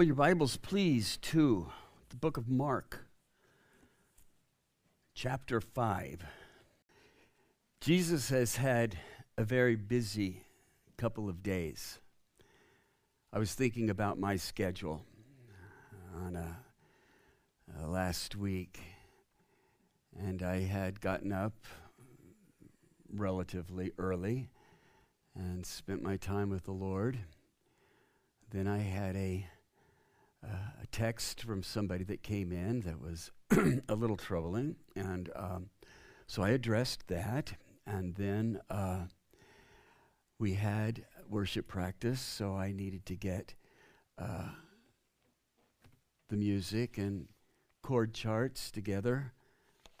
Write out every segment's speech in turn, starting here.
Open your Bibles, please, to the book of Mark, chapter 5. Jesus has had a very busy couple of days. I was thinking about my schedule on a, uh, last week, and I had gotten up relatively early and spent my time with the Lord. Then I had a uh, a text from somebody that came in that was a little troubling, and um, so I addressed that, and then uh, we had worship practice, so I needed to get uh, the music and chord charts together.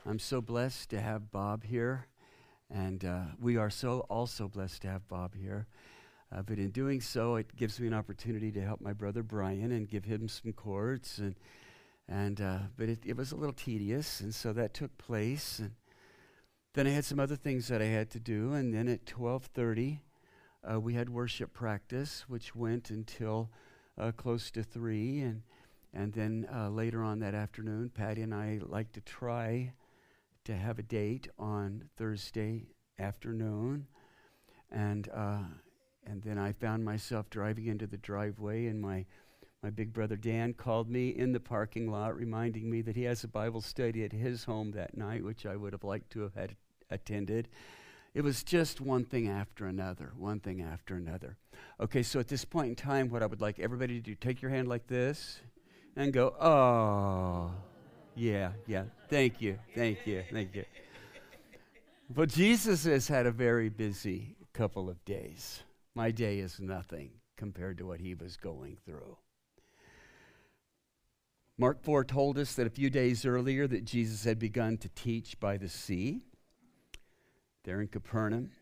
I'm so blessed to have Bob here, and uh, we are so also blessed to have Bob here. Uh, but in doing so, it gives me an opportunity to help my brother Brian and give him some chords. And, and uh, but it, it was a little tedious, and so that took place. And then I had some other things that I had to do. And then at 12:30, uh, we had worship practice, which went until uh, close to three. And and then uh, later on that afternoon, Patty and I like to try to have a date on Thursday afternoon. And uh, and then I found myself driving into the driveway, and my, my big brother Dan called me in the parking lot, reminding me that he has a Bible study at his home that night, which I would have liked to have had attended. It was just one thing after another, one thing after another. Okay, so at this point in time, what I would like everybody to do, take your hand like this and go, oh, yeah, yeah, thank you, thank you, thank you. But Jesus has had a very busy couple of days. My day is nothing compared to what he was going through. Mark 4 told us that a few days earlier that Jesus had begun to teach by the sea there in Capernaum.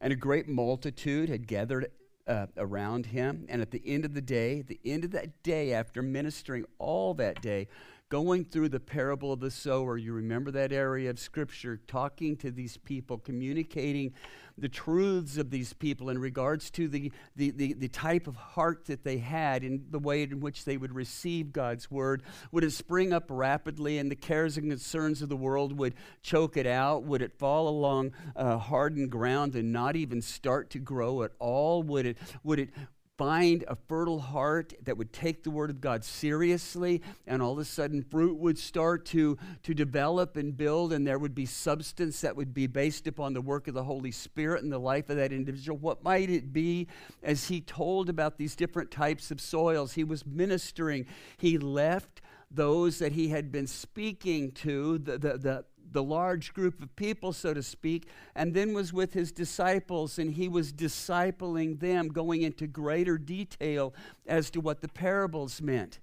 And a great multitude had gathered uh, around him. And at the end of the day, the end of that day, after ministering all that day, going through the parable of the sower, you remember that area of scripture, talking to these people, communicating the truths of these people in regards to the, the, the, the, type of heart that they had and the way in which they would receive God's word. Would it spring up rapidly and the cares and concerns of the world would choke it out? Would it fall along uh, hardened ground and not even start to grow at all? Would it, would it, find a fertile heart that would take the word of God seriously, and all of a sudden fruit would start to, to develop and build, and there would be substance that would be based upon the work of the Holy Spirit in the life of that individual. What might it be as he told about these different types of soils? He was ministering, he left those that he had been speaking to, the, the, the, the large group of people, so to speak, and then was with his disciples, and he was discipling them, going into greater detail as to what the parables meant.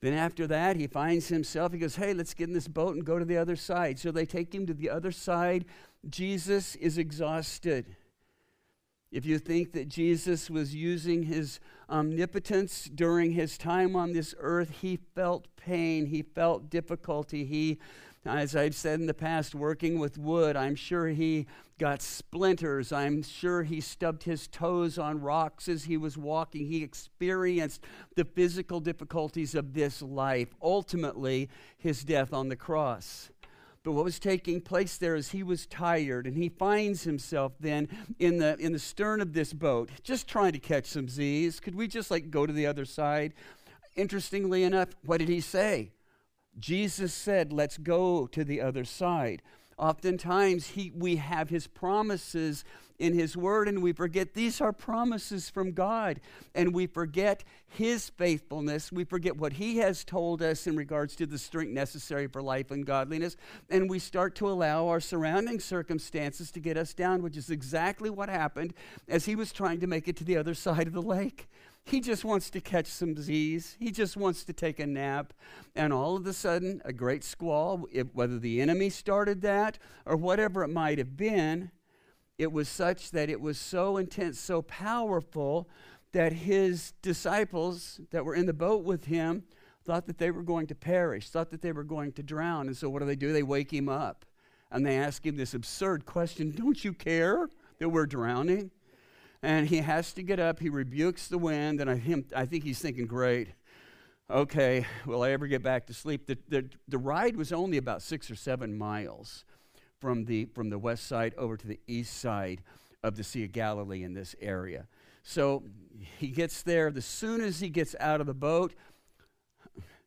Then after that, he finds himself, he goes, Hey, let's get in this boat and go to the other side. So they take him to the other side. Jesus is exhausted. If you think that Jesus was using his omnipotence during his time on this earth, he felt pain, he felt difficulty, he as I've said in the past, working with wood, I'm sure he got splinters. I'm sure he stubbed his toes on rocks as he was walking. He experienced the physical difficulties of this life, ultimately, his death on the cross. But what was taking place there is he was tired, and he finds himself then in the, in the stern of this boat, just trying to catch some Z's. Could we just like go to the other side? Interestingly enough, what did he say? Jesus said, Let's go to the other side. Oftentimes, he, we have his promises in his word, and we forget these are promises from God. And we forget his faithfulness. We forget what he has told us in regards to the strength necessary for life and godliness. And we start to allow our surrounding circumstances to get us down, which is exactly what happened as he was trying to make it to the other side of the lake. He just wants to catch some Z's. He just wants to take a nap. And all of a sudden, a great squall, whether the enemy started that or whatever it might have been, it was such that it was so intense, so powerful, that his disciples that were in the boat with him thought that they were going to perish, thought that they were going to drown. And so what do they do? They wake him up and they ask him this absurd question Don't you care that we're drowning? And he has to get up. He rebukes the wind, and I, him, I think he's thinking, great, okay, will I ever get back to sleep? The, the, the ride was only about six or seven miles from the, from the west side over to the east side of the Sea of Galilee in this area. So he gets there. As soon as he gets out of the boat,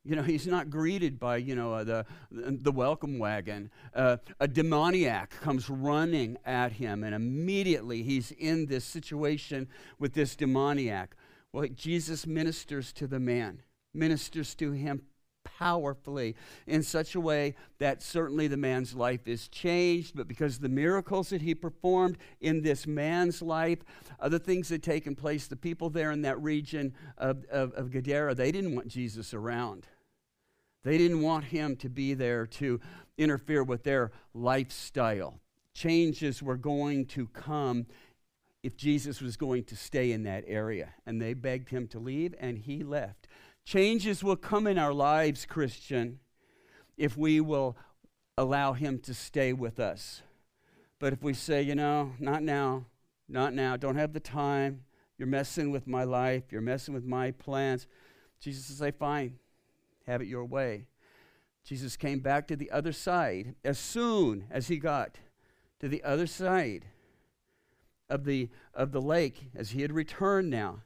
you know, he's not greeted by, you know, uh, the, the welcome wagon. Uh, a demoniac comes running at him, and immediately he's in this situation with this demoniac. Well, Jesus ministers to the man, ministers to him powerfully in such a way that certainly the man's life is changed, but because the miracles that he performed in this man's life, other things had taken place, the people there in that region of, of, of Gadara, they didn't want Jesus around. They didn't want him to be there to interfere with their lifestyle. Changes were going to come if Jesus was going to stay in that area. And they begged him to leave, and he left. Changes will come in our lives, Christian, if we will allow Him to stay with us. But if we say, you know, not now, not now, don't have the time, you're messing with my life, you're messing with my plans, Jesus will say, fine, have it your way. Jesus came back to the other side as soon as he got to the other side of the, of the lake, as he had returned now.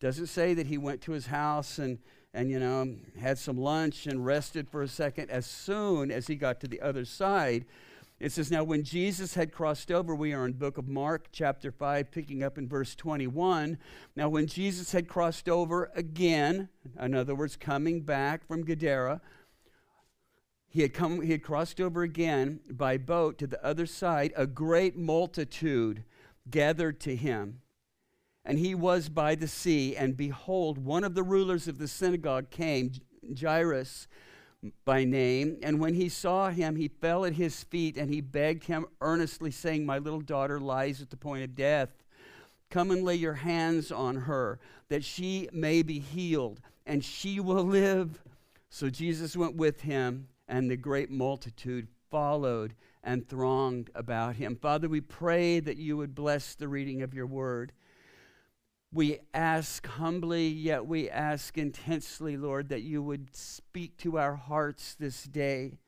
Doesn't say that he went to his house and and, you know, had some lunch and rested for a second. As soon as he got to the other side, it says, Now, when Jesus had crossed over, we are in book of Mark, chapter 5, picking up in verse 21. Now, when Jesus had crossed over again, in other words, coming back from Gadara, he had come he had crossed over again by boat to the other side a great multitude gathered to him and he was by the sea. And behold, one of the rulers of the synagogue came, Jairus by name. And when he saw him, he fell at his feet and he begged him earnestly, saying, My little daughter lies at the point of death. Come and lay your hands on her, that she may be healed, and she will live. So Jesus went with him, and the great multitude followed and thronged about him. Father, we pray that you would bless the reading of your word. We ask humbly, yet we ask intensely, Lord, that you would speak to our hearts this day,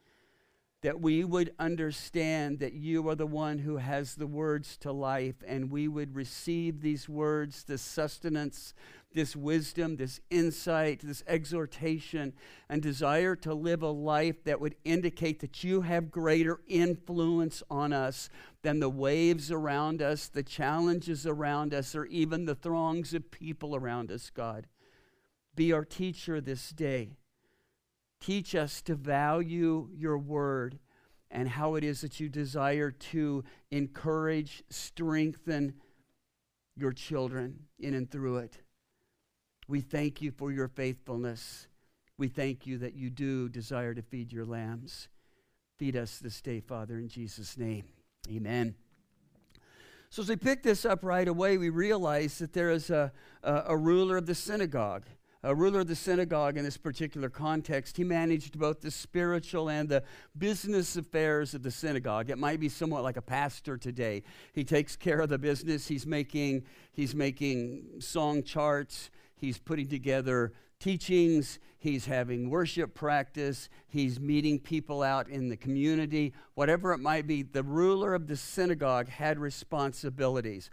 that we would understand that you are the one who has the words to life, and we would receive these words, the sustenance this wisdom, this insight, this exhortation, and desire to live a life that would indicate that you have greater influence on us than the waves around us, the challenges around us, or even the throngs of people around us, God. Be our teacher this day. Teach us to value your word and how it is that you desire to encourage, strengthen your children in and through it. We thank you for your faithfulness. We thank you that you do desire to feed your lambs. Feed us this day, Father, in Jesus' name. Amen. So, as we pick this up right away, we realize that there is a, a, a ruler of the synagogue a ruler of the synagogue in this particular context, he managed both the spiritual and the business affairs of the synagogue. It might be somewhat like a pastor today. He takes care of the business. He's making, he's making song charts. He's putting together teachings, he's having worship practice, he's meeting people out in the community, whatever it might be. The ruler of the synagogue had responsibilities.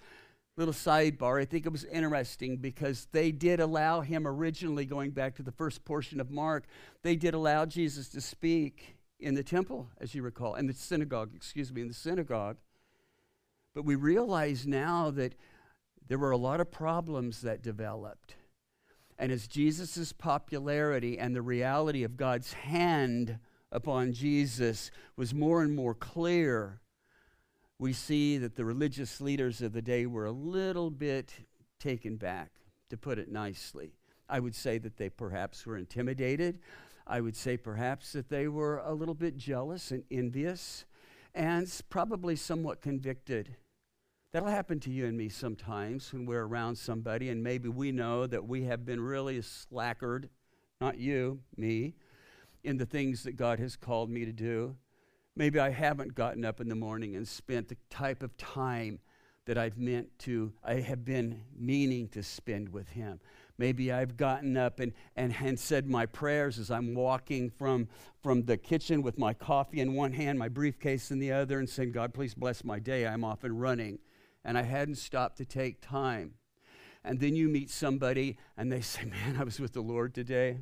Little sidebar, I think it was interesting because they did allow him originally, going back to the first portion of Mark, they did allow Jesus to speak in the temple, as you recall, in the synagogue, excuse me, in the synagogue. But we realize now that there were a lot of problems that developed and as Jesus' popularity and the reality of God's hand upon Jesus was more and more clear, we see that the religious leaders of the day were a little bit taken back, to put it nicely. I would say that they perhaps were intimidated. I would say perhaps that they were a little bit jealous and envious and probably somewhat convicted That'll happen to you and me sometimes when we're around somebody and maybe we know that we have been really slackered, not you, me, in the things that God has called me to do. Maybe I haven't gotten up in the morning and spent the type of time that I've meant to, I have been meaning to spend with Him. Maybe I've gotten up and, and, and said my prayers as I'm walking from, from the kitchen with my coffee in one hand, my briefcase in the other, and saying, God, please bless my day. I'm off and running. And I hadn't stopped to take time. And then you meet somebody and they say, Man, I was with the Lord today.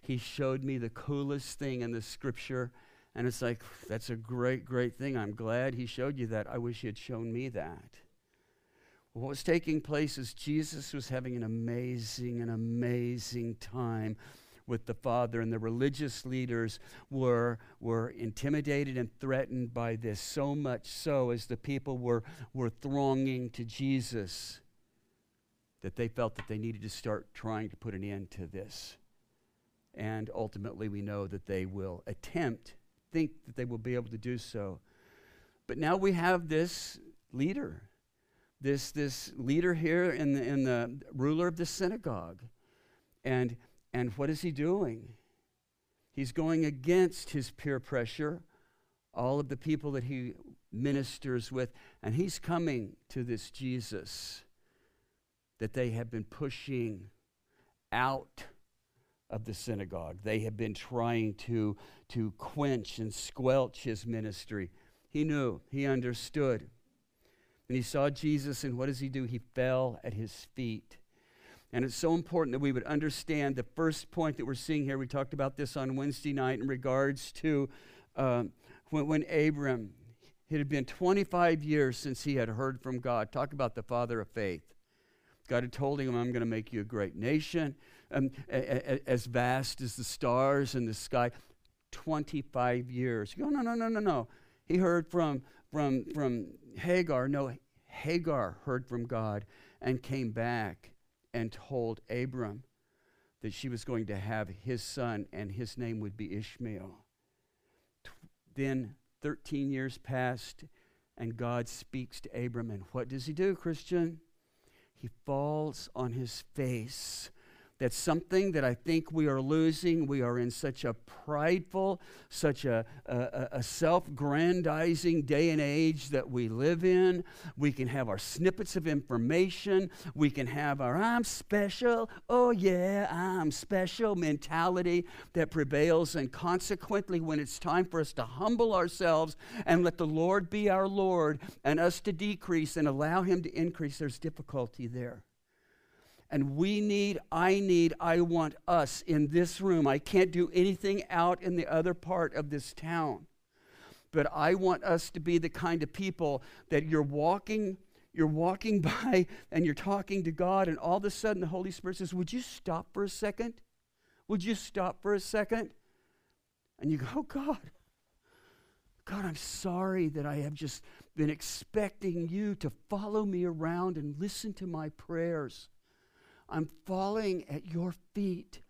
He showed me the coolest thing in the scripture. And it's like, that's a great, great thing. I'm glad he showed you that. I wish he had shown me that. What was taking place is Jesus was having an amazing, an amazing time with the Father, and the religious leaders were, were intimidated and threatened by this, so much so as the people were, were thronging to Jesus that they felt that they needed to start trying to put an end to this. And ultimately, we know that they will attempt, think that they will be able to do so. But now we have this leader this, this leader here in the, in the ruler of the synagogue. And, and what is he doing? He's going against his peer pressure, all of the people that he ministers with, and he's coming to this Jesus that they have been pushing out of the synagogue. They had been trying to, to quench and squelch his ministry. He knew, he understood. And he saw Jesus, and what does he do? He fell at his feet. And it's so important that we would understand the first point that we're seeing here. We talked about this on Wednesday night in regards to um, when, when Abram, it had been 25 years since he had heard from God. Talk about the father of faith. God had told him, I'm going to make you a great nation, um, a, a, as vast as the stars in the sky. 25 years. You go, no, no, no, no, no. He heard from, from, from Hagar, no, Hagar heard from God and came back and told Abram that she was going to have his son and his name would be Ishmael. Then 13 years passed and God speaks to Abram. And what does he do, Christian? He falls on his face that's something that I think we are losing. We are in such a prideful, such a, a, a self grandizing day and age that we live in. We can have our snippets of information. We can have our I'm special, oh yeah, I'm special mentality that prevails. And consequently, when it's time for us to humble ourselves and let the Lord be our Lord and us to decrease and allow Him to increase, there's difficulty there. And we need, I need, I want us in this room. I can't do anything out in the other part of this town. But I want us to be the kind of people that you're walking, you're walking by and you're talking to God, and all of a sudden the Holy Spirit says, Would you stop for a second? Would you stop for a second? And you go, Oh God, God, I'm sorry that I have just been expecting you to follow me around and listen to my prayers. I'm falling at your feet,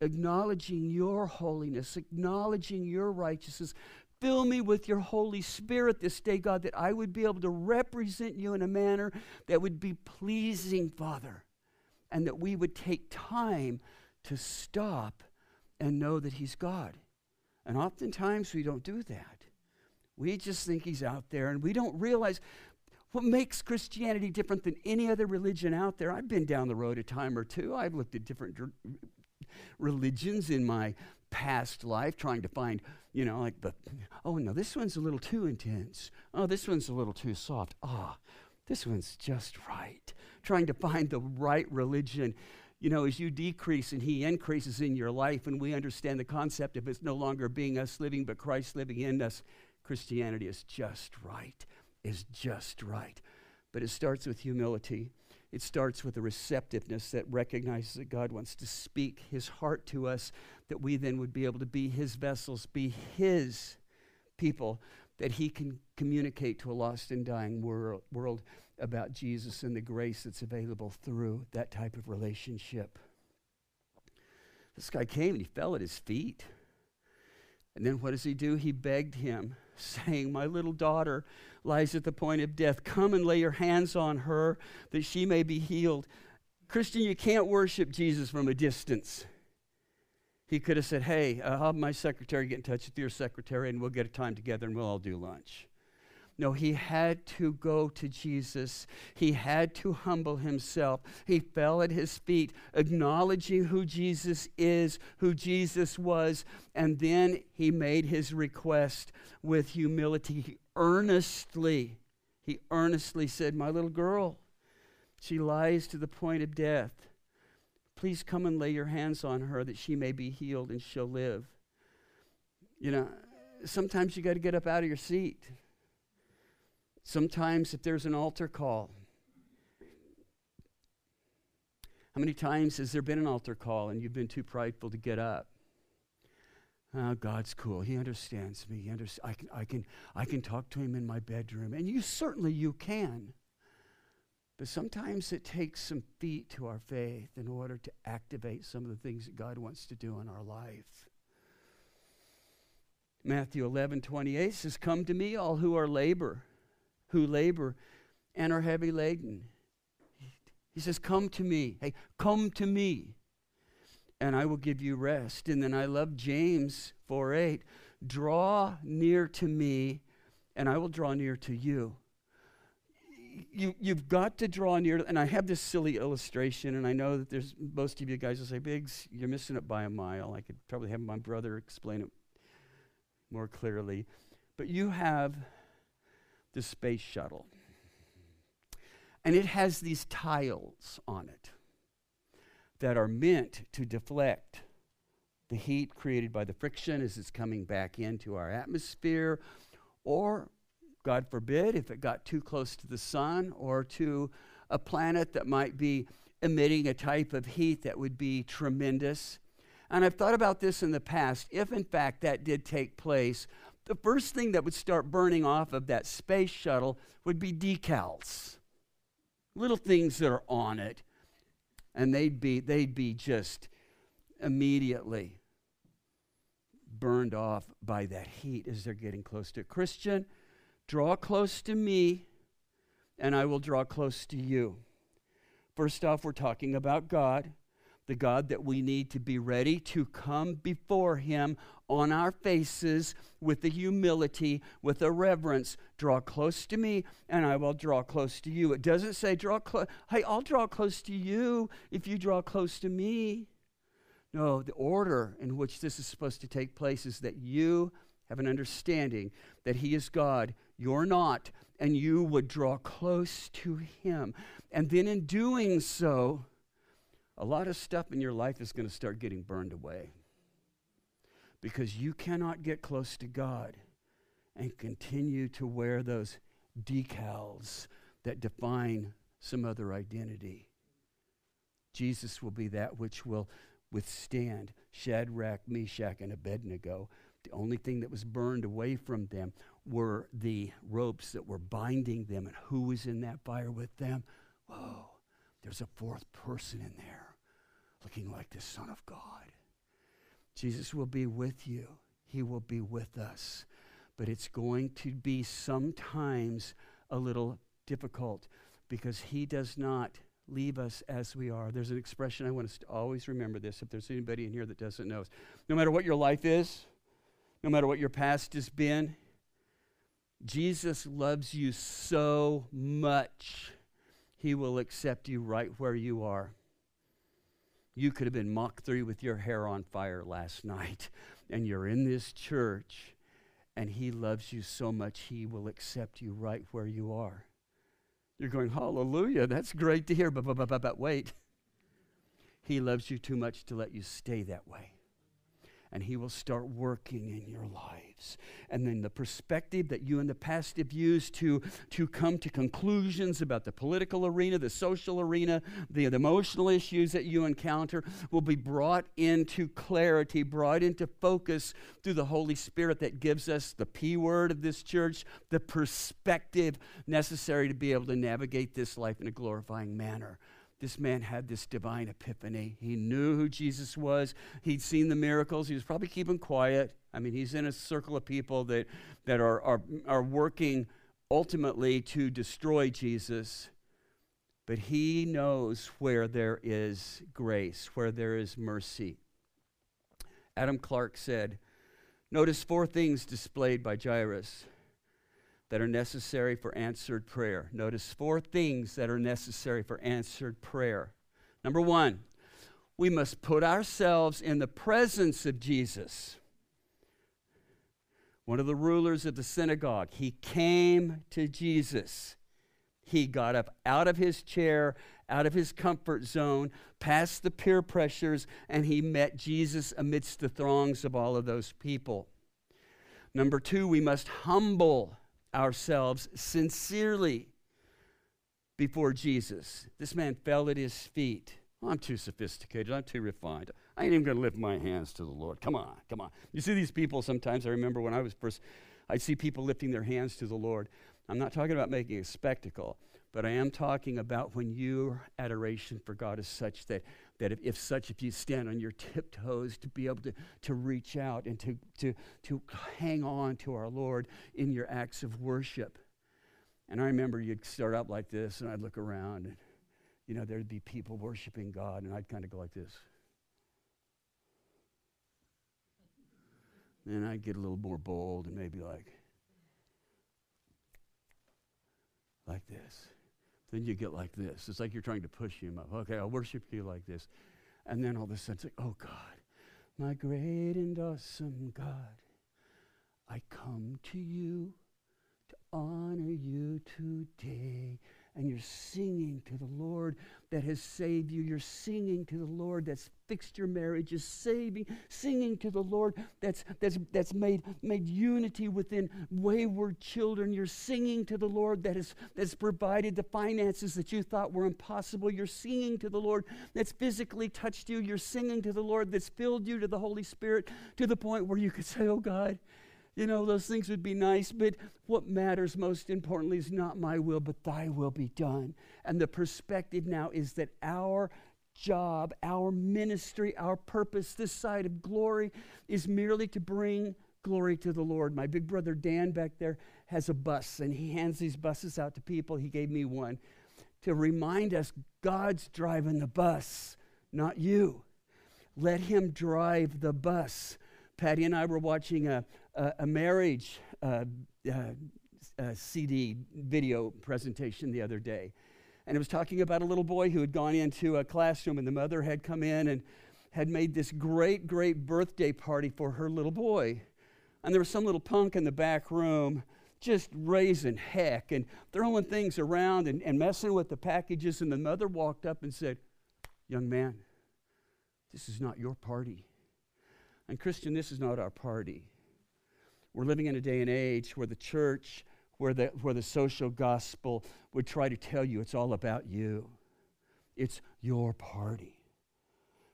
acknowledging your holiness, acknowledging your righteousness. Fill me with your Holy Spirit this day, God, that I would be able to represent you in a manner that would be pleasing, Father, and that we would take time to stop and know that He's God. And oftentimes we don't do that. We just think He's out there and we don't realize what makes Christianity different than any other religion out there? I've been down the road a time or two. I've looked at different religions in my past life trying to find, you know, like the, oh no, this one's a little too intense. Oh, this one's a little too soft. Ah, oh, this one's just right. Trying to find the right religion. You know, as you decrease and He increases in your life, and we understand the concept of it's no longer being us living, but Christ living in us, Christianity is just right is just right. But it starts with humility. It starts with a receptiveness that recognizes that God wants to speak his heart to us, that we then would be able to be his vessels, be his people, that he can communicate to a lost and dying world, world about Jesus and the grace that's available through that type of relationship. This guy came and he fell at his feet. And then what does he do? He begged him, saying, My little daughter lies at the point of death. Come and lay your hands on her that she may be healed. Christian, you can't worship Jesus from a distance. He could have said, Hey, I'll have my secretary get in touch with your secretary and we'll get a time together and we'll all do lunch. No, he had to go to Jesus. He had to humble himself. He fell at his feet, acknowledging who Jesus is, who Jesus was, and then he made his request with humility. He earnestly, he earnestly said, My little girl, she lies to the point of death. Please come and lay your hands on her that she may be healed and she'll live. You know, sometimes you got to get up out of your seat. Sometimes, if there's an altar call, how many times has there been an altar call and you've been too prideful to get up? Oh, God's cool. He understands me. He under- I, can, I, can, I can talk to him in my bedroom. And you certainly you can. But sometimes it takes some feet to our faith in order to activate some of the things that God wants to do in our life. Matthew 11, 28 says, Come to me, all who are labor, who labor and are heavy laden. He says, Come to me. Hey, come to me, and I will give you rest. And then I love James 4 8. Draw near to me, and I will draw near to you. You, you've got to draw near, and I have this silly illustration, and I know that there's most of you guys will say, Biggs, you're missing it by a mile. I could probably have my brother explain it more clearly. But you have the space shuttle, and it has these tiles on it that are meant to deflect the heat created by the friction as it's coming back into our atmosphere, or, God forbid, if it got too close to the sun or to a planet that might be emitting a type of heat that would be tremendous. And I've thought about this in the past. If, in fact, that did take place, the first thing that would start burning off of that space shuttle would be decals, little things that are on it. And they'd be, they'd be just immediately burned off by that heat as they're getting close to Christian, draw close to me, and I will draw close to you. First off, we're talking about God the God that we need to be ready to come before Him on our faces with the humility, with the reverence. Draw close to me, and I will draw close to you. It doesn't say, draw close. Hey, I'll draw close to you if you draw close to me. No, the order in which this is supposed to take place is that you have an understanding that He is God, you're not, and you would draw close to Him. And then in doing so, a lot of stuff in your life is going to start getting burned away. Because you cannot get close to God and continue to wear those decals that define some other identity. Jesus will be that which will withstand Shadrach, Meshach, and Abednego. The only thing that was burned away from them were the ropes that were binding them. And who was in that fire with them? Whoa, there's a fourth person in there looking like the Son of God. Jesus will be with you, He will be with us. But it's going to be sometimes a little difficult because He does not leave us as we are. There's an expression I want us to always remember this if there's anybody in here that doesn't know. No matter what your life is, no matter what your past has been, Jesus loves you so much, He will accept you right where you are. You could have been Mach 3 with your hair on fire last night, and you're in this church, and He loves you so much, He will accept you right where you are. You're going, Hallelujah, that's great to hear, but, but, but, but wait. He loves you too much to let you stay that way and He will start working in your lives. And then the perspective that you in the past have used to, to come to conclusions about the political arena, the social arena, the, the emotional issues that you encounter will be brought into clarity, brought into focus through the Holy Spirit that gives us the P word of this church, the perspective necessary to be able to navigate this life in a glorifying manner this man had this divine epiphany. He knew who Jesus was. He'd seen the miracles. He was probably keeping quiet. I mean, he's in a circle of people that, that are, are, are working ultimately to destroy Jesus. But he knows where there is grace, where there is mercy. Adam Clarke said, Notice four things displayed by Jairus. That are necessary for answered prayer. Notice four things that are necessary for answered prayer. Number one, we must put ourselves in the presence of Jesus. One of the rulers of the synagogue, he came to Jesus. He got up out of his chair, out of his comfort zone, past the peer pressures, and he met Jesus amidst the throngs of all of those people. Number two, we must humble ourselves sincerely before Jesus. This man fell at his feet. Oh, I'm too sophisticated. I'm too refined. I ain't even going to lift my hands to the Lord. Come on, come on. You see these people sometimes. I remember when I was first, I'd see people lifting their hands to the Lord. I'm not talking about making a spectacle, but I am talking about when your adoration for God is such that, that if, if such, if you stand on your tiptoes to be able to, to reach out and to, to, to hang on to our Lord in your acts of worship. And I remember you'd start out like this, and I'd look around, and you know, there'd be people worshiping God, and I'd kind of go like this. Then I'd get a little more bold and maybe like, like this. Then you get like this. It's like you're trying to push him up. Okay, I'll worship you like this. And then all of a sudden it's like, oh God, my great and awesome God, I come to you to honor you today and you're singing to the Lord that has saved you. You're singing to the Lord that's fixed your marriage. You're saving, singing to the Lord that's, that's, that's made, made unity within wayward children. You're singing to the Lord that has that's provided the finances that you thought were impossible. You're singing to the Lord that's physically touched you. You're singing to the Lord that's filled you to the Holy Spirit to the point where you could say, Oh God, you know, those things would be nice, but what matters most importantly is not my will, but thy will be done. And the perspective now is that our job, our ministry, our purpose this side of glory is merely to bring glory to the Lord. My big brother Dan back there has a bus, and he hands these buses out to people. He gave me one to remind us God's driving the bus, not you. Let him drive the bus. Patty and I were watching a, a, a marriage uh, uh, uh CD video presentation the other day. And it was talking about a little boy who had gone into a classroom, and the mother had come in and had made this great, great birthday party for her little boy. And there was some little punk in the back room just raising heck and throwing things around and, and messing with the packages. And the mother walked up and said, Young man, this is not your party. And Christian, this is not our party. We're living in a day and age where the church, where the, where the social gospel would try to tell you it's all about you. It's your party.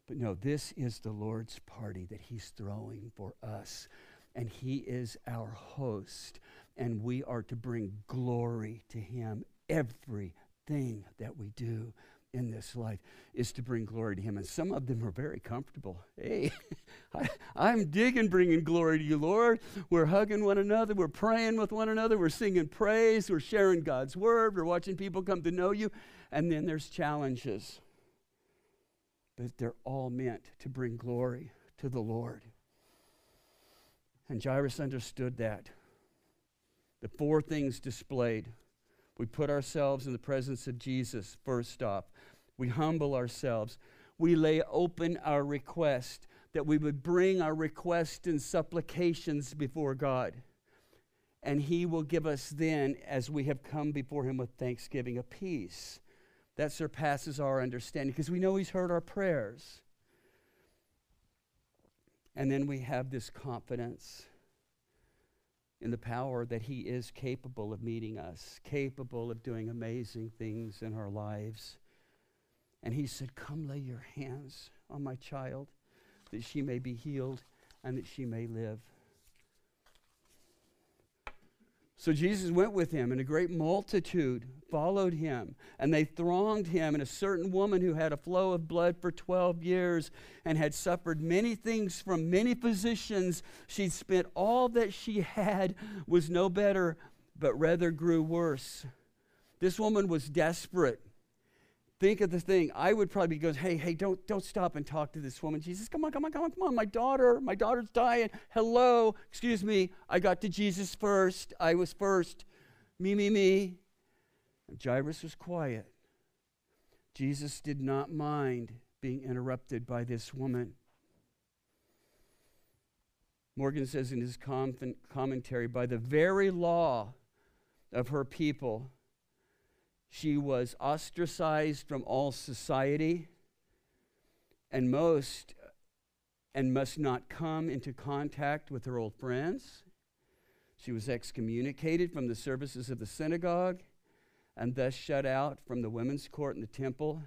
But no, this is the Lord's party that He's throwing for us. And He is our host. And we are to bring glory to Him everything that we do in this life is to bring glory to Him. And some of them are very comfortable. Hey, I, am digging bringing glory to you, Lord. We're hugging one another. We're praying with one another. We're singing praise. We're sharing God's word. We're watching people come to know you. And then there's challenges. But they're all meant to bring glory to the Lord. And Jairus understood that. The four things displayed we put ourselves in the presence of Jesus, first off. We humble ourselves. We lay open our request, that we would bring our request and supplications before God. And He will give us then, as we have come before Him with thanksgiving, a peace that surpasses our understanding, because we know He's heard our prayers. And then we have this confidence in the power that He is capable of meeting us, capable of doing amazing things in our lives. And He said, Come lay your hands on my child that she may be healed and that she may live. So Jesus went with him, and a great multitude followed him, and they thronged him. And a certain woman who had a flow of blood for 12 years and had suffered many things from many physicians, she'd spent all that she had, was no better, but rather grew worse. This woman was desperate think of the thing. I would probably go, hey, hey, don't, don't stop and talk to this woman. Jesus, come on, come on, come on, come on. My daughter, my daughter's dying. Hello, excuse me. I got to Jesus first. I was first. Me, me, me. And Jairus was quiet. Jesus did not mind being interrupted by this woman. Morgan says in his com- commentary, by the very law of her people, she was ostracized from all society and most and must not come into contact with her old friends. She was excommunicated from the services of the synagogue and thus shut out from the women's court in the temple.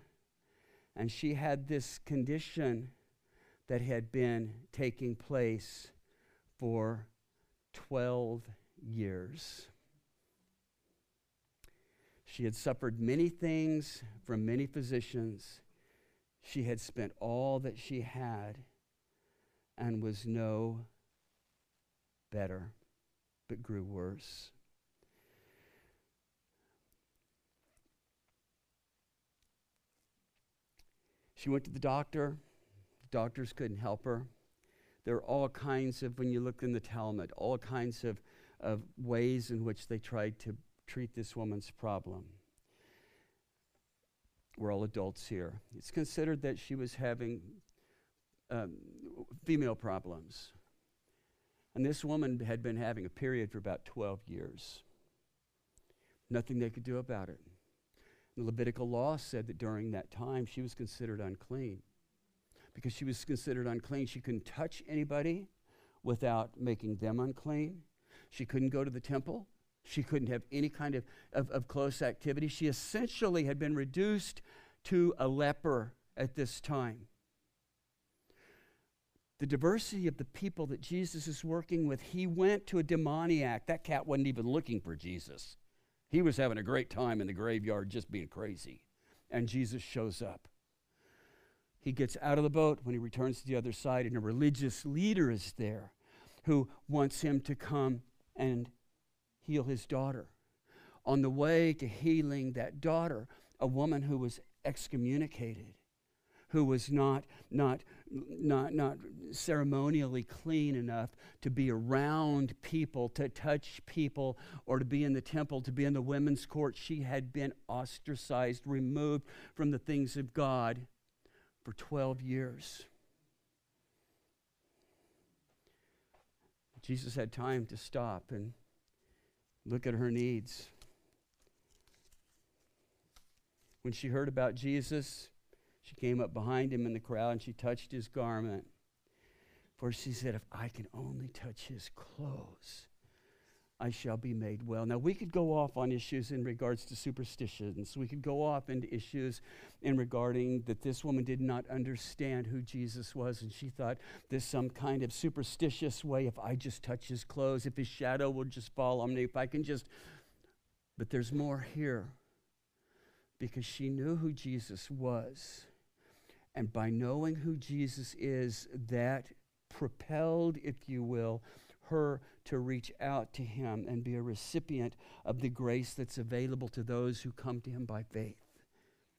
And she had this condition that had been taking place for 12 years. She had suffered many things from many physicians. She had spent all that she had and was no better, but grew worse. She went to the doctor. The doctors couldn't help her. There are all kinds of, when you look in the Talmud, all kinds of, of ways in which they tried to treat this woman's problem. We're all adults here. It's considered that she was having um, female problems. And this woman had been having a period for about 12 years. Nothing they could do about it. The Levitical law said that during that time she was considered unclean. Because she was considered unclean, she couldn't touch anybody without making them unclean. She couldn't go to the temple. She couldn't have any kind of, of, of close activity. She essentially had been reduced to a leper at this time the diversity of the people that Jesus is working with, he went to a demoniac. That cat wasn't even looking for Jesus. He was having a great time in the graveyard just being crazy. And Jesus shows up. He gets out of the boat when he returns to the other side, and a religious leader is there who wants him to come and heal his daughter. On the way to healing that daughter, a woman who was excommunicated who was not, not, not, not ceremonially clean enough to be around people, to touch people, or to be in the temple, to be in the women's court. She had been ostracized, removed from the things of God for 12 years. Jesus had time to stop and look at her needs. When she heard about Jesus, she came up behind him in the crowd and she touched his garment. For she said, If I can only touch his clothes, I shall be made well. Now, we could go off on issues in regards to superstitions. We could go off into issues in regarding that this woman did not understand who Jesus was, and she thought there's some kind of superstitious way if I just touch his clothes, if his shadow will just fall on me, if I can just. But there's more here because she knew who Jesus was. And by knowing who Jesus is, that propelled, if you will, her to reach out to him and be a recipient of the grace that's available to those who come to him by faith.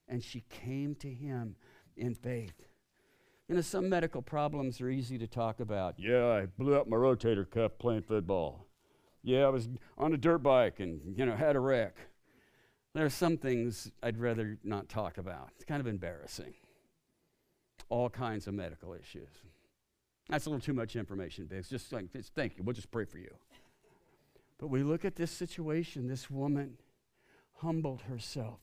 And she came to him in faith. You know, some medical problems are easy to talk about. Yeah, I blew up my rotator cuff playing football. Yeah, I was on a dirt bike and, you know, had a wreck. There are some things I'd rather not talk about. It's kind of embarrassing all kinds of medical issues. That's a little too much information, Biggs. Just like, just thank you. We'll just pray for you. But we look at this situation. This woman humbled herself.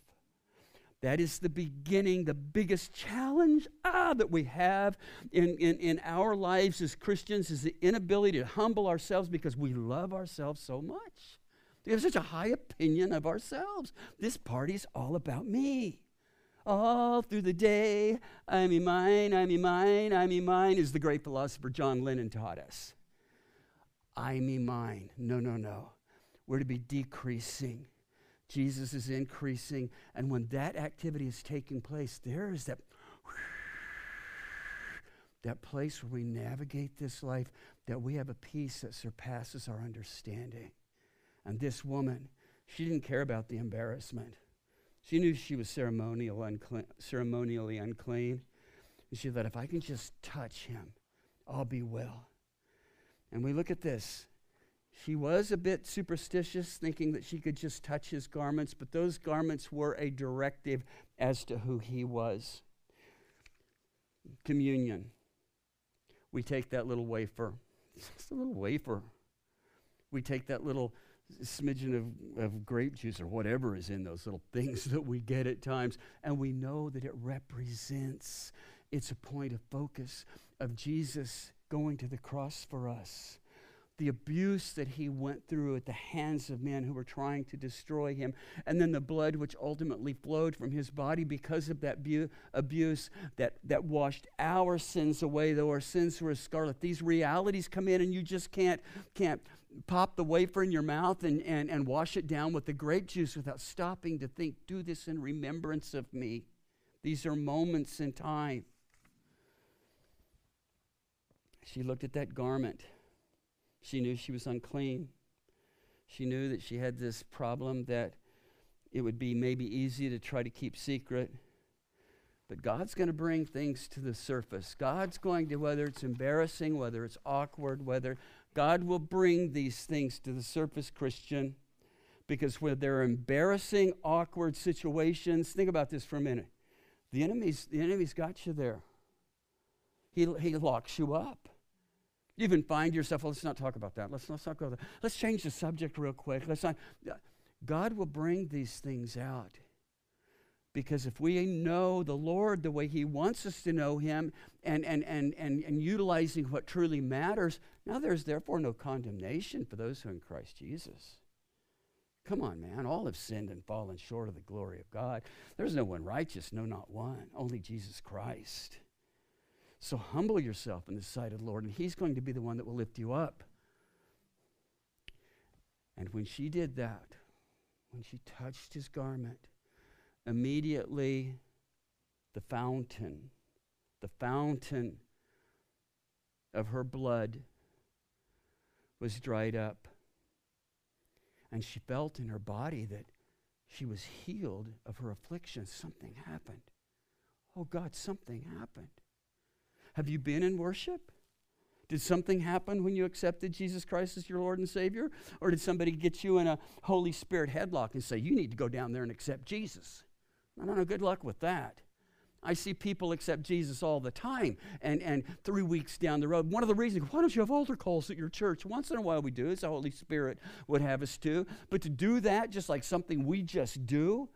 That is the beginning, the biggest challenge ah, that we have in, in, in our lives as Christians is the inability to humble ourselves because we love ourselves so much. We have such a high opinion of ourselves. This party's all about me all through the day. I me mine, I me mine, I me mine, as the great philosopher John Lennon taught us. I me mine. No, no, no. We're to be decreasing. Jesus is increasing. And when that activity is taking place, there is that, that place where we navigate this life, that we have a peace that surpasses our understanding. And this woman, she didn't care about the embarrassment. She knew she was ceremonial unclean, ceremonially unclean. And she thought, if I can just touch him, I'll be well. And we look at this. She was a bit superstitious, thinking that she could just touch his garments, but those garments were a directive as to who he was. Communion. We take that little wafer, it's just a little wafer. We take that little smidgen of, of grape juice or whatever is in those little things that we get at times, and we know that it represents, it's a point of focus of Jesus going to the cross for us the abuse that he went through at the hands of men who were trying to destroy him, and then the blood which ultimately flowed from his body because of that bu- abuse that, that washed our sins away, though our sins were as scarlet. These realities come in, and you just can't, can't pop the wafer in your mouth and, and, and wash it down with the grape juice without stopping to think, do this in remembrance of me. These are moments in time. She looked at that garment she knew she was unclean. She knew that she had this problem that it would be maybe easy to try to keep secret. But God's going to bring things to the surface. God's going to, whether it's embarrassing, whether it's awkward, whether God will bring these things to the surface, Christian, because when there are embarrassing, awkward situations, think about this for a minute. The enemy's, the enemy's got you there. He, he locks you up. You even find yourself, well, let's not talk about that. Let's, let's not go there. Let's change the subject real quick. Let's not. God will bring these things out. Because if we know the Lord the way He wants us to know Him and, and, and, and, and utilizing what truly matters, now there's therefore no condemnation for those who are in Christ Jesus. Come on, man. All have sinned and fallen short of the glory of God. There's no one righteous, no, not one. Only Jesus Christ. So humble yourself in the sight of the Lord, and He's going to be the one that will lift you up. And when she did that, when she touched his garment, immediately the fountain, the fountain of her blood was dried up. And she felt in her body that she was healed of her affliction. Something happened. Oh God, something happened. Have you been in worship? Did something happen when you accepted Jesus Christ as your Lord and Savior? Or did somebody get you in a Holy Spirit headlock and say, you need to go down there and accept Jesus? I don't know, good luck with that. I see people accept Jesus all the time, and, and three weeks down the road. One of the reasons, why don't you have altar calls at your church? Once in a while we do, as the Holy Spirit would have us do. But to do that, just like something we just do,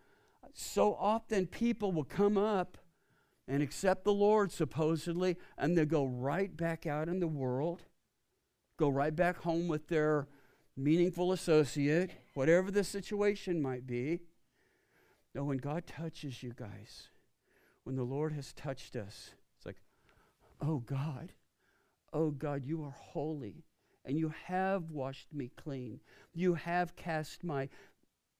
so often people will come up and accept the Lord, supposedly, and they'll go right back out in the world, go right back home with their meaningful associate, whatever the situation might be. No, when God touches you guys, when the Lord has touched us, it's like, oh God, oh God, you are holy, and you have washed me clean. You have cast my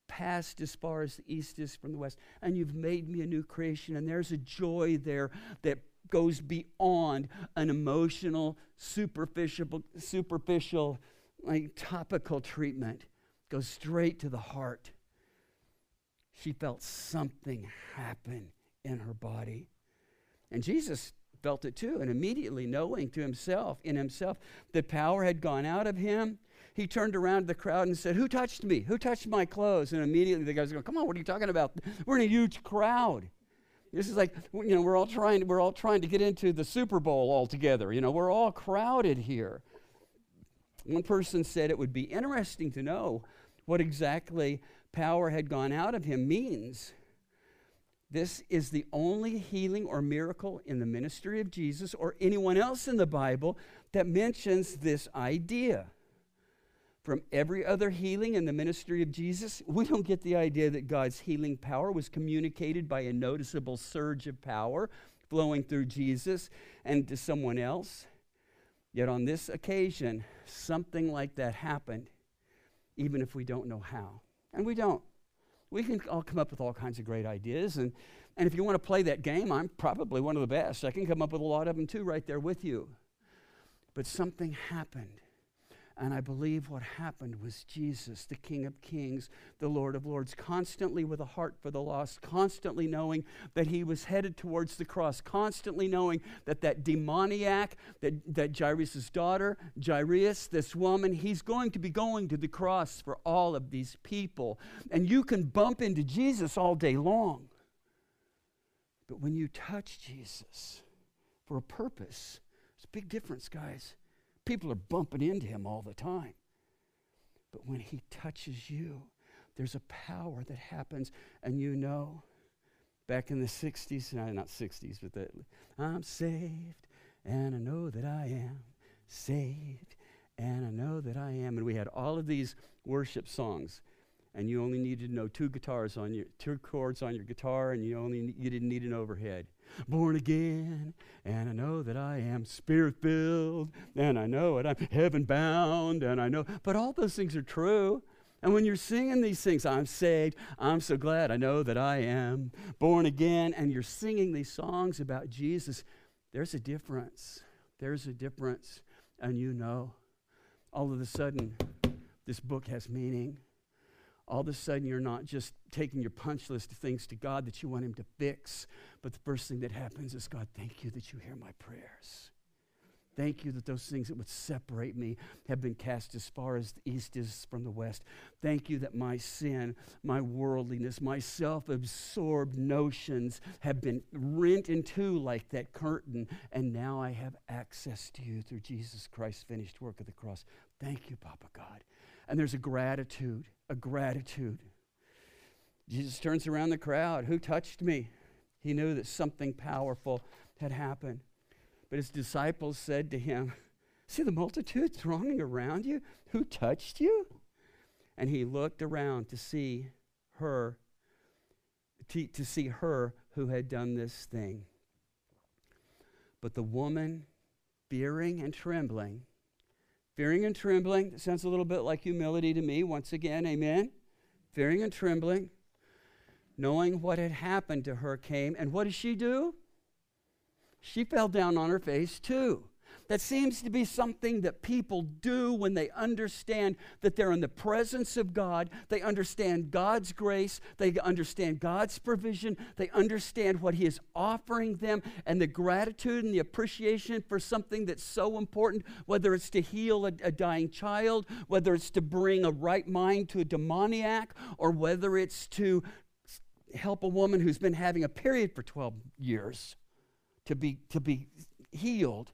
past as far as the east is from the west, and you've made me a new creation. And there's a joy there that goes beyond an emotional, superficial, superficial, like topical treatment. Goes straight to the heart. She felt something happen in her body. And Jesus felt it too, and immediately knowing to himself, in himself, that power had gone out of him he turned around to the crowd and said, Who touched me? Who touched my clothes? And immediately the guys go, Come on, what are you talking about? We're in a huge crowd. This is like, you know, we're all trying, we're all trying to get into the Super Bowl all together. You know, we're all crowded here. One person said it would be interesting to know what exactly power had gone out of him means. This is the only healing or miracle in the ministry of Jesus or anyone else in the Bible that mentions this idea from every other healing in the ministry of Jesus, we don't get the idea that God's healing power was communicated by a noticeable surge of power flowing through Jesus and to someone else. Yet on this occasion, something like that happened, even if we don't know how. And we don't. We can all come up with all kinds of great ideas. And, and if you want to play that game, I'm probably one of the best. I can come up with a lot of them too, right there with you. But something happened And I believe what happened was Jesus, the King of Kings, the Lord of Lords, constantly with a heart for the lost, constantly knowing that he was headed towards the cross, constantly knowing that that demoniac, that, that Jairus' daughter, Jairus, this woman, he's going to be going to the cross for all of these people. And you can bump into Jesus all day long. But when you touch Jesus for a purpose, it's a big difference, guys. People are bumping into him all the time. But when he touches you, there's a power that happens, and you know, back in the 60s, no, not 60s, but the, I'm saved, and I know that I am saved, and I know that I am. And we had all of these worship songs and you only needed to know two guitars on your two chords on your guitar and you only you didn't need an overhead born again and i know that i am spirit filled and i know it i'm heaven bound and i know but all those things are true. And when you're singing these things i'm saved i'm so glad i know that i am born again and you're singing these songs about jesus there's a difference. There's a difference. And you know all of a sudden this book has meaning all of a sudden you're not just taking your punch list of things to God that you want Him to fix, but the first thing that happens is God, thank you that you hear my prayers. Thank you that those things that would separate me have been cast as far as the east is from the west. Thank you that my sin, my worldliness, my self absorbed notions have been rent in two like that curtain, and now I have access to you through Jesus Christ's finished work of the cross. Thank you, Papa God. And there's a gratitude a gratitude. Jesus turns around the crowd. Who touched me? He knew that something powerful had happened. But his disciples said to him, See the multitude thronging around you? Who touched you? And he looked around to see her, to, to see her who had done this thing. But the woman, fearing and trembling, Fearing and trembling. sounds a little bit like humility to me. Once again, amen. Fearing and trembling. Knowing what had happened to her came. And what did she do? She fell down on her face too. That seems to be something that people do when they understand that they're in the presence of God. They understand God's grace. They understand God's provision. They understand what He is offering them and the gratitude and the appreciation for something that's so important, whether it's to heal a, a dying child, whether it's to bring a right mind to a demoniac, or whether it's to help a woman who's been having a period for 12 years to be, to be healed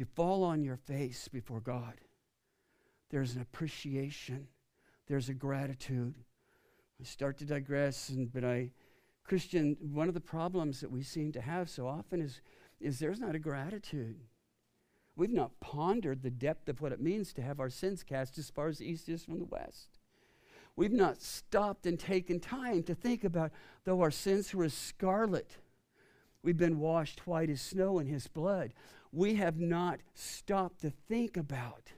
you fall on your face before God. There's an appreciation, there's a gratitude. I start to digress, and, but I, Christian, one of the problems that we seem to have so often is, is there's not a gratitude. We've not pondered the depth of what it means to have our sins cast as far as the east is from the west. We've not stopped and taken time to think about, though our sins were as scarlet, we've been washed white as snow in his blood we have not stopped to think about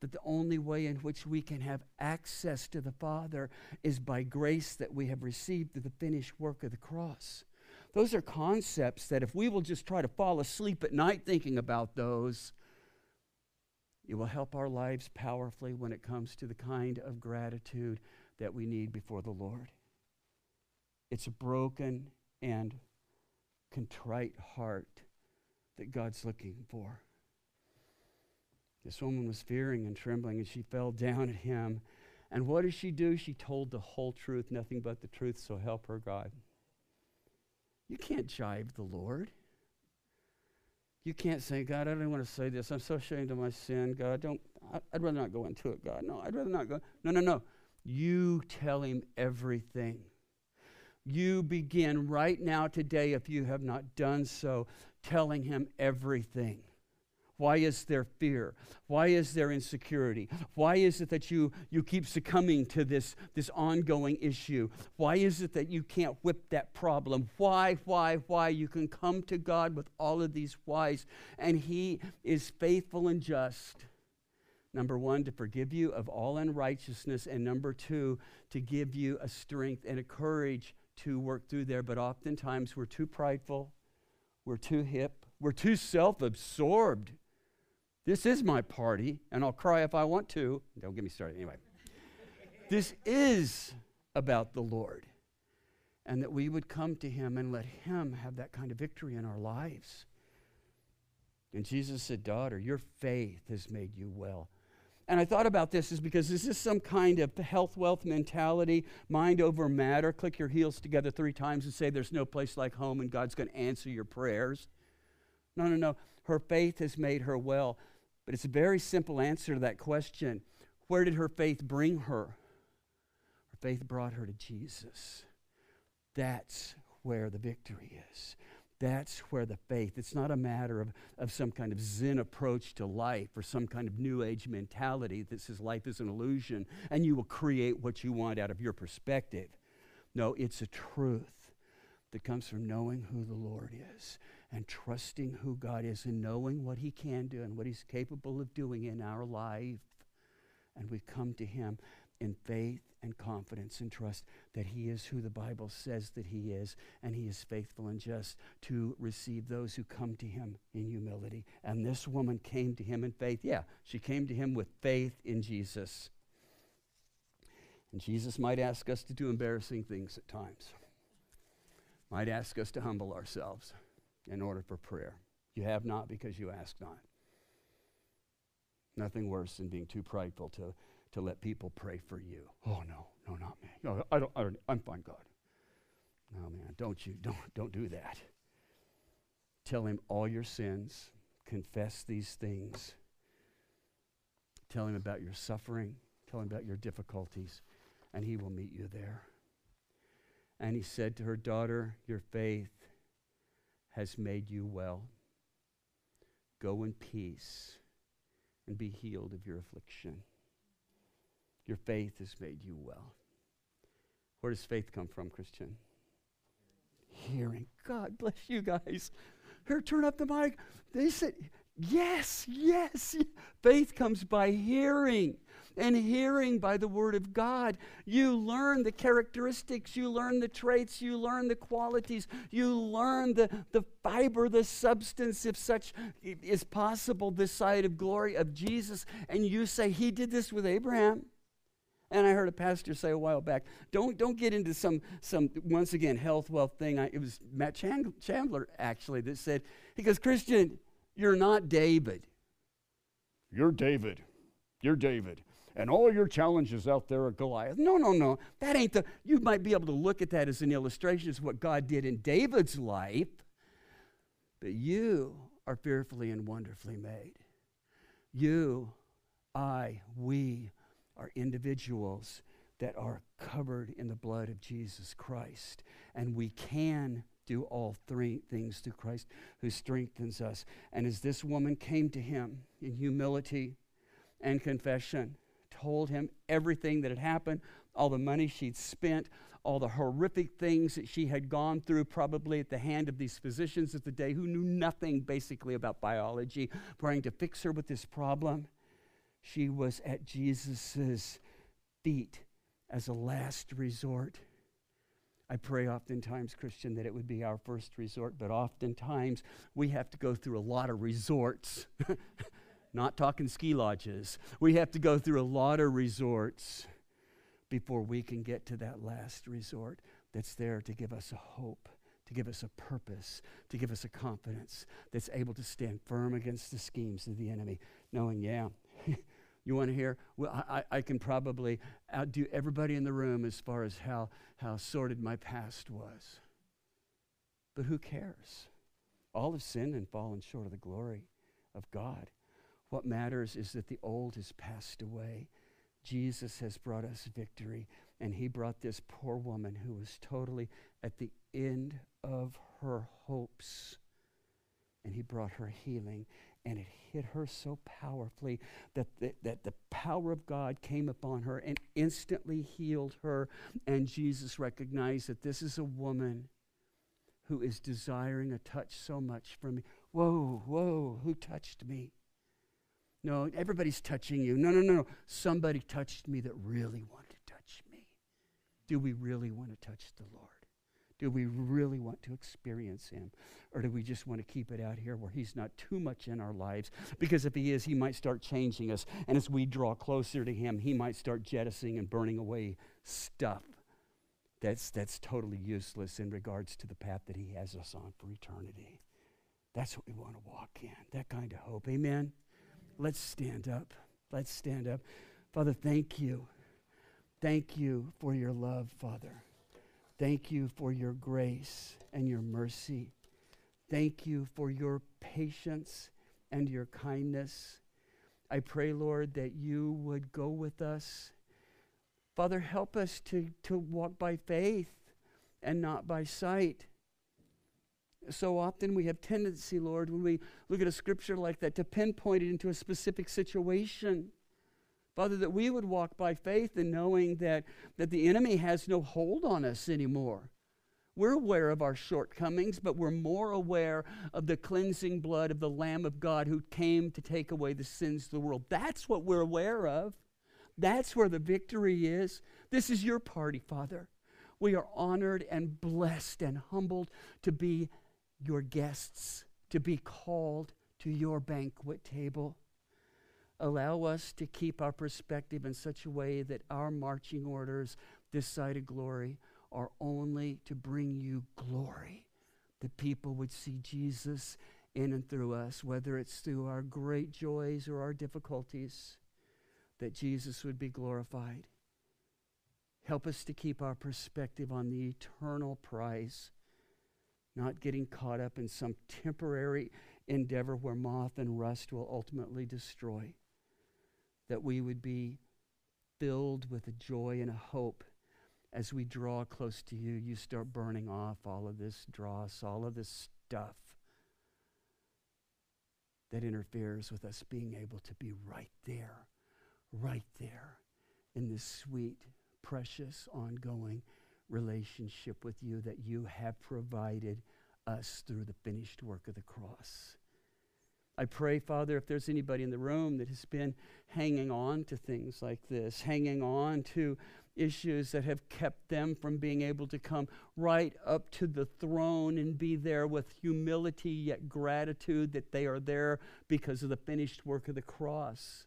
that the only way in which we can have access to the Father is by grace that we have received through the finished work of the cross. Those are concepts that if we will just try to fall asleep at night thinking about those, it will help our lives powerfully when it comes to the kind of gratitude that we need before the Lord. It's a broken and contrite heart that God's looking for. This woman was fearing and trembling, and she fell down at him. And what did she do? She told the whole truth, nothing but the truth, so help her God. You can't jive the Lord. You can't say, God, I don't want to say this. I'm so ashamed of my sin. God, don't, I, I'd rather not go into it, God. No, I'd rather not go. No, no, no. You tell him everything. You begin right now today, if you have not done so, telling him everything. Why is there fear? Why is there insecurity? Why is it that you, you keep succumbing to this, this ongoing issue? Why is it that you can't whip that problem? Why, why, why? You can come to God with all of these whys, and He is faithful and just. Number one, to forgive you of all unrighteousness, and number two, to give you a strength and a courage to work through there. But oftentimes we're too prideful we're too hip. We're too self absorbed This is my party, and I'll cry if I want to. Don't get me started. Anyway, this is about the Lord, and that we would come to Him and let Him have that kind of victory in our lives. And Jesus said, Daughter, your faith has made you well. And I thought about this is because is this some kind of health wealth mentality, mind over matter? Click your heels together three times and say, There's no place like home and God's going to answer your prayers. No, no, no. Her faith has made her well. But it's a very simple answer to that question. Where did her faith bring her? Her faith brought her to Jesus. That's where the victory is. That's where the faith, it's not a matter of, of some kind of Zen approach to life or some kind of New Age mentality that says life is an illusion and you will create what you want out of your perspective. No, it's a truth that comes from knowing who the Lord is and trusting who God is and knowing what He can do and what He's capable of doing in our life. And we come to Him in faith and confidence and trust that He is who the Bible says that He is, and He is faithful and just to receive those who come to Him in humility. And this woman came to Him in faith. Yeah, she came to Him with faith in Jesus. And Jesus might ask us to do embarrassing things at times, might ask us to humble ourselves in order for prayer. You have not because you ask not. Nothing worse than being too prideful to, to let people pray for you. Oh no, no, not me. No, I don't, I don't I'm fine, God. No, man, don't you, don't, don't do that. Tell him all your sins, confess these things. Tell him about your suffering, tell him about your difficulties, and he will meet you there. And he said to her, Daughter, your faith has made you well. Go in peace and be healed of your affliction. Your faith has made you well. Where does faith come from, Christian? Hearing. God bless you guys. Here, turn up the mic. They said, yes, yes. Faith comes by hearing and hearing by the Word of God. You learn the characteristics, you learn the traits, you learn the qualities, you learn the, the fiber, the substance, if such is possible, this side of glory of Jesus. And you say, He did this with Abraham. And I heard a pastor say a while back, don't, don't get into some, some, once again, health, wealth thing. I, it was Matt Chandler, actually, that said, he goes, Christian, you're not David. You're David. You're David and all your challenges out there are Goliath. No, no, no. That ain't the, you might be able to look at that as an illustration of what God did in David's life, but you are fearfully and wonderfully made. You, I, we are individuals that are covered in the blood of Jesus Christ, and we can do all three things through Christ who strengthens us. And as this woman came to him in humility and confession, told him everything that had happened, all the money she'd spent, all the horrific things that she had gone through, probably at the hand of these physicians of the day who knew nothing basically about biology, trying to fix her with this problem. She was at Jesus' feet as a last resort. I pray oftentimes, Christian, that it would be our first resort, but oftentimes we have to go through a lot of resorts not talking ski lodges. We have to go through a lot of resorts before we can get to that last resort that's there to give us a hope, to give us a purpose, to give us a confidence that's able to stand firm against the schemes of the enemy, knowing, yeah. you want to hear? Well, I, I can probably outdo everybody in the room as far as how, how sordid my past was. But who cares? All have sinned and fallen short of the glory of God. What matters is that the old has passed away. Jesus has brought us victory, and he brought this poor woman who was totally at the end of her hopes, and he brought her healing. And it hit her so powerfully that the, that the power of God came upon her and instantly healed her. And Jesus recognized that this is a woman who is desiring a touch so much from me. Whoa, whoa, who touched me? No, everybody's touching you. No, no, no, no. Somebody touched me that really wanted to touch me. Do we really want to touch the Lord? Do we really want to experience Him? Or do we just want to keep it out here where He's not too much in our lives? Because if He is, He might start changing us. And as we draw closer to Him, He might start jettisoning and burning away stuff that's, that's totally useless in regards to the path that He has us on for eternity. That's what we want to walk in, that kind of hope. Amen? Let's stand up. Let's stand up. Father, thank you. Thank you for your love, Father. Thank you for your grace and your mercy. Thank you for your patience and your kindness. I pray, Lord, that you would go with us. Father, help us to, to walk by faith and not by sight. So often we have tendency, Lord, when we look at a scripture like that, to pinpoint it into a specific situation. Father, that we would walk by faith and knowing that, that the enemy has no hold on us anymore. We're aware of our shortcomings, but we're more aware of the cleansing blood of the Lamb of God who came to take away the sins of the world. That's what we're aware of. That's where the victory is. This is your party, Father. We are honored and blessed and humbled to be your guests, to be called to your banquet table. Allow us to keep our perspective in such a way that our marching orders this side of glory are only to bring you glory. That people would see Jesus in and through us, whether it's through our great joys or our difficulties, that Jesus would be glorified. Help us to keep our perspective on the eternal prize, not getting caught up in some temporary endeavor where moth and rust will ultimately destroy that we would be filled with a joy and a hope as we draw close to you. You start burning off all of this dross, all of this stuff that interferes with us being able to be right there, right there in this sweet, precious, ongoing relationship with you that you have provided us through the finished work of the cross. I pray, Father, if there's anybody in the room that has been hanging on to things like this, hanging on to issues that have kept them from being able to come right up to the throne and be there with humility yet gratitude that they are there because of the finished work of the cross.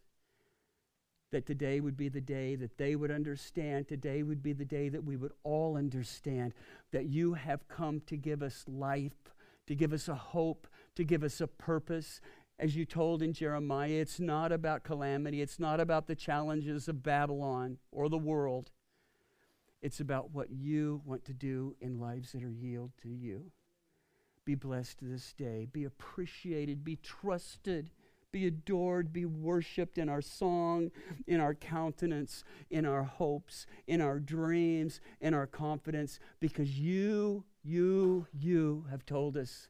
That today would be the day that they would understand. Today would be the day that we would all understand that you have come to give us life, to give us a hope, to give us a purpose, as you told in Jeremiah, it's not about calamity, it's not about the challenges of Babylon or the world. It's about what you want to do in lives that are yielded to you. Be blessed this day. Be appreciated. Be trusted. Be adored. Be worshiped in our song, in our countenance, in our hopes, in our dreams, in our confidence, because you, you, you have told us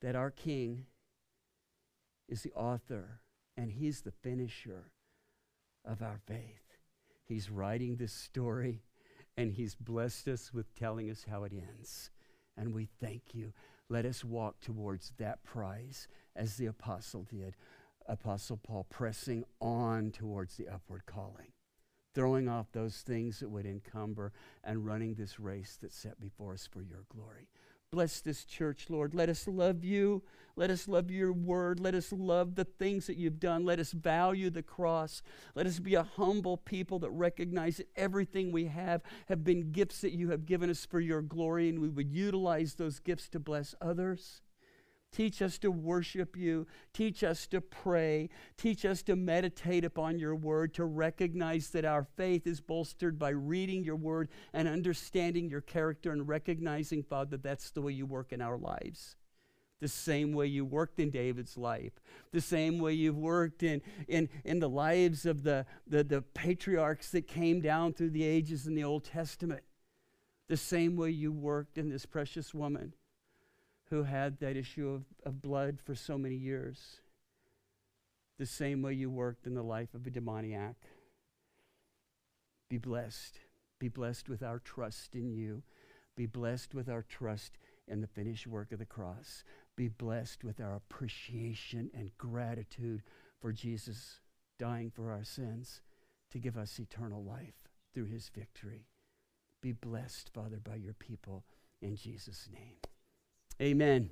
that our King is the author and he's the finisher of our faith. He's writing this story and he's blessed us with telling us how it ends. And we thank you. Let us walk towards that prize as the apostle did. Apostle Paul pressing on towards the upward calling, throwing off those things that would encumber and running this race that's set before us for your glory. Bless this church, Lord. Let us love you. Let us love your word. Let us love the things that you've done. Let us value the cross. Let us be a humble people that recognize that everything we have have been gifts that you have given us for your glory, and we would utilize those gifts to bless others. Teach us to worship you. Teach us to pray. Teach us to meditate upon your word, to recognize that our faith is bolstered by reading your word and understanding your character and recognizing, Father, that that's the way you work in our lives. The same way you worked in David's life, the same way you've worked in, in, in the lives of the, the, the patriarchs that came down through the ages in the Old Testament, the same way you worked in this precious woman who had that issue of, of blood for so many years, the same way you worked in the life of a demoniac. Be blessed. Be blessed with our trust in you. Be blessed with our trust in the finished work of the cross. Be blessed with our appreciation and gratitude for Jesus dying for our sins to give us eternal life through his victory. Be blessed, Father, by your people in Jesus' name. Amen.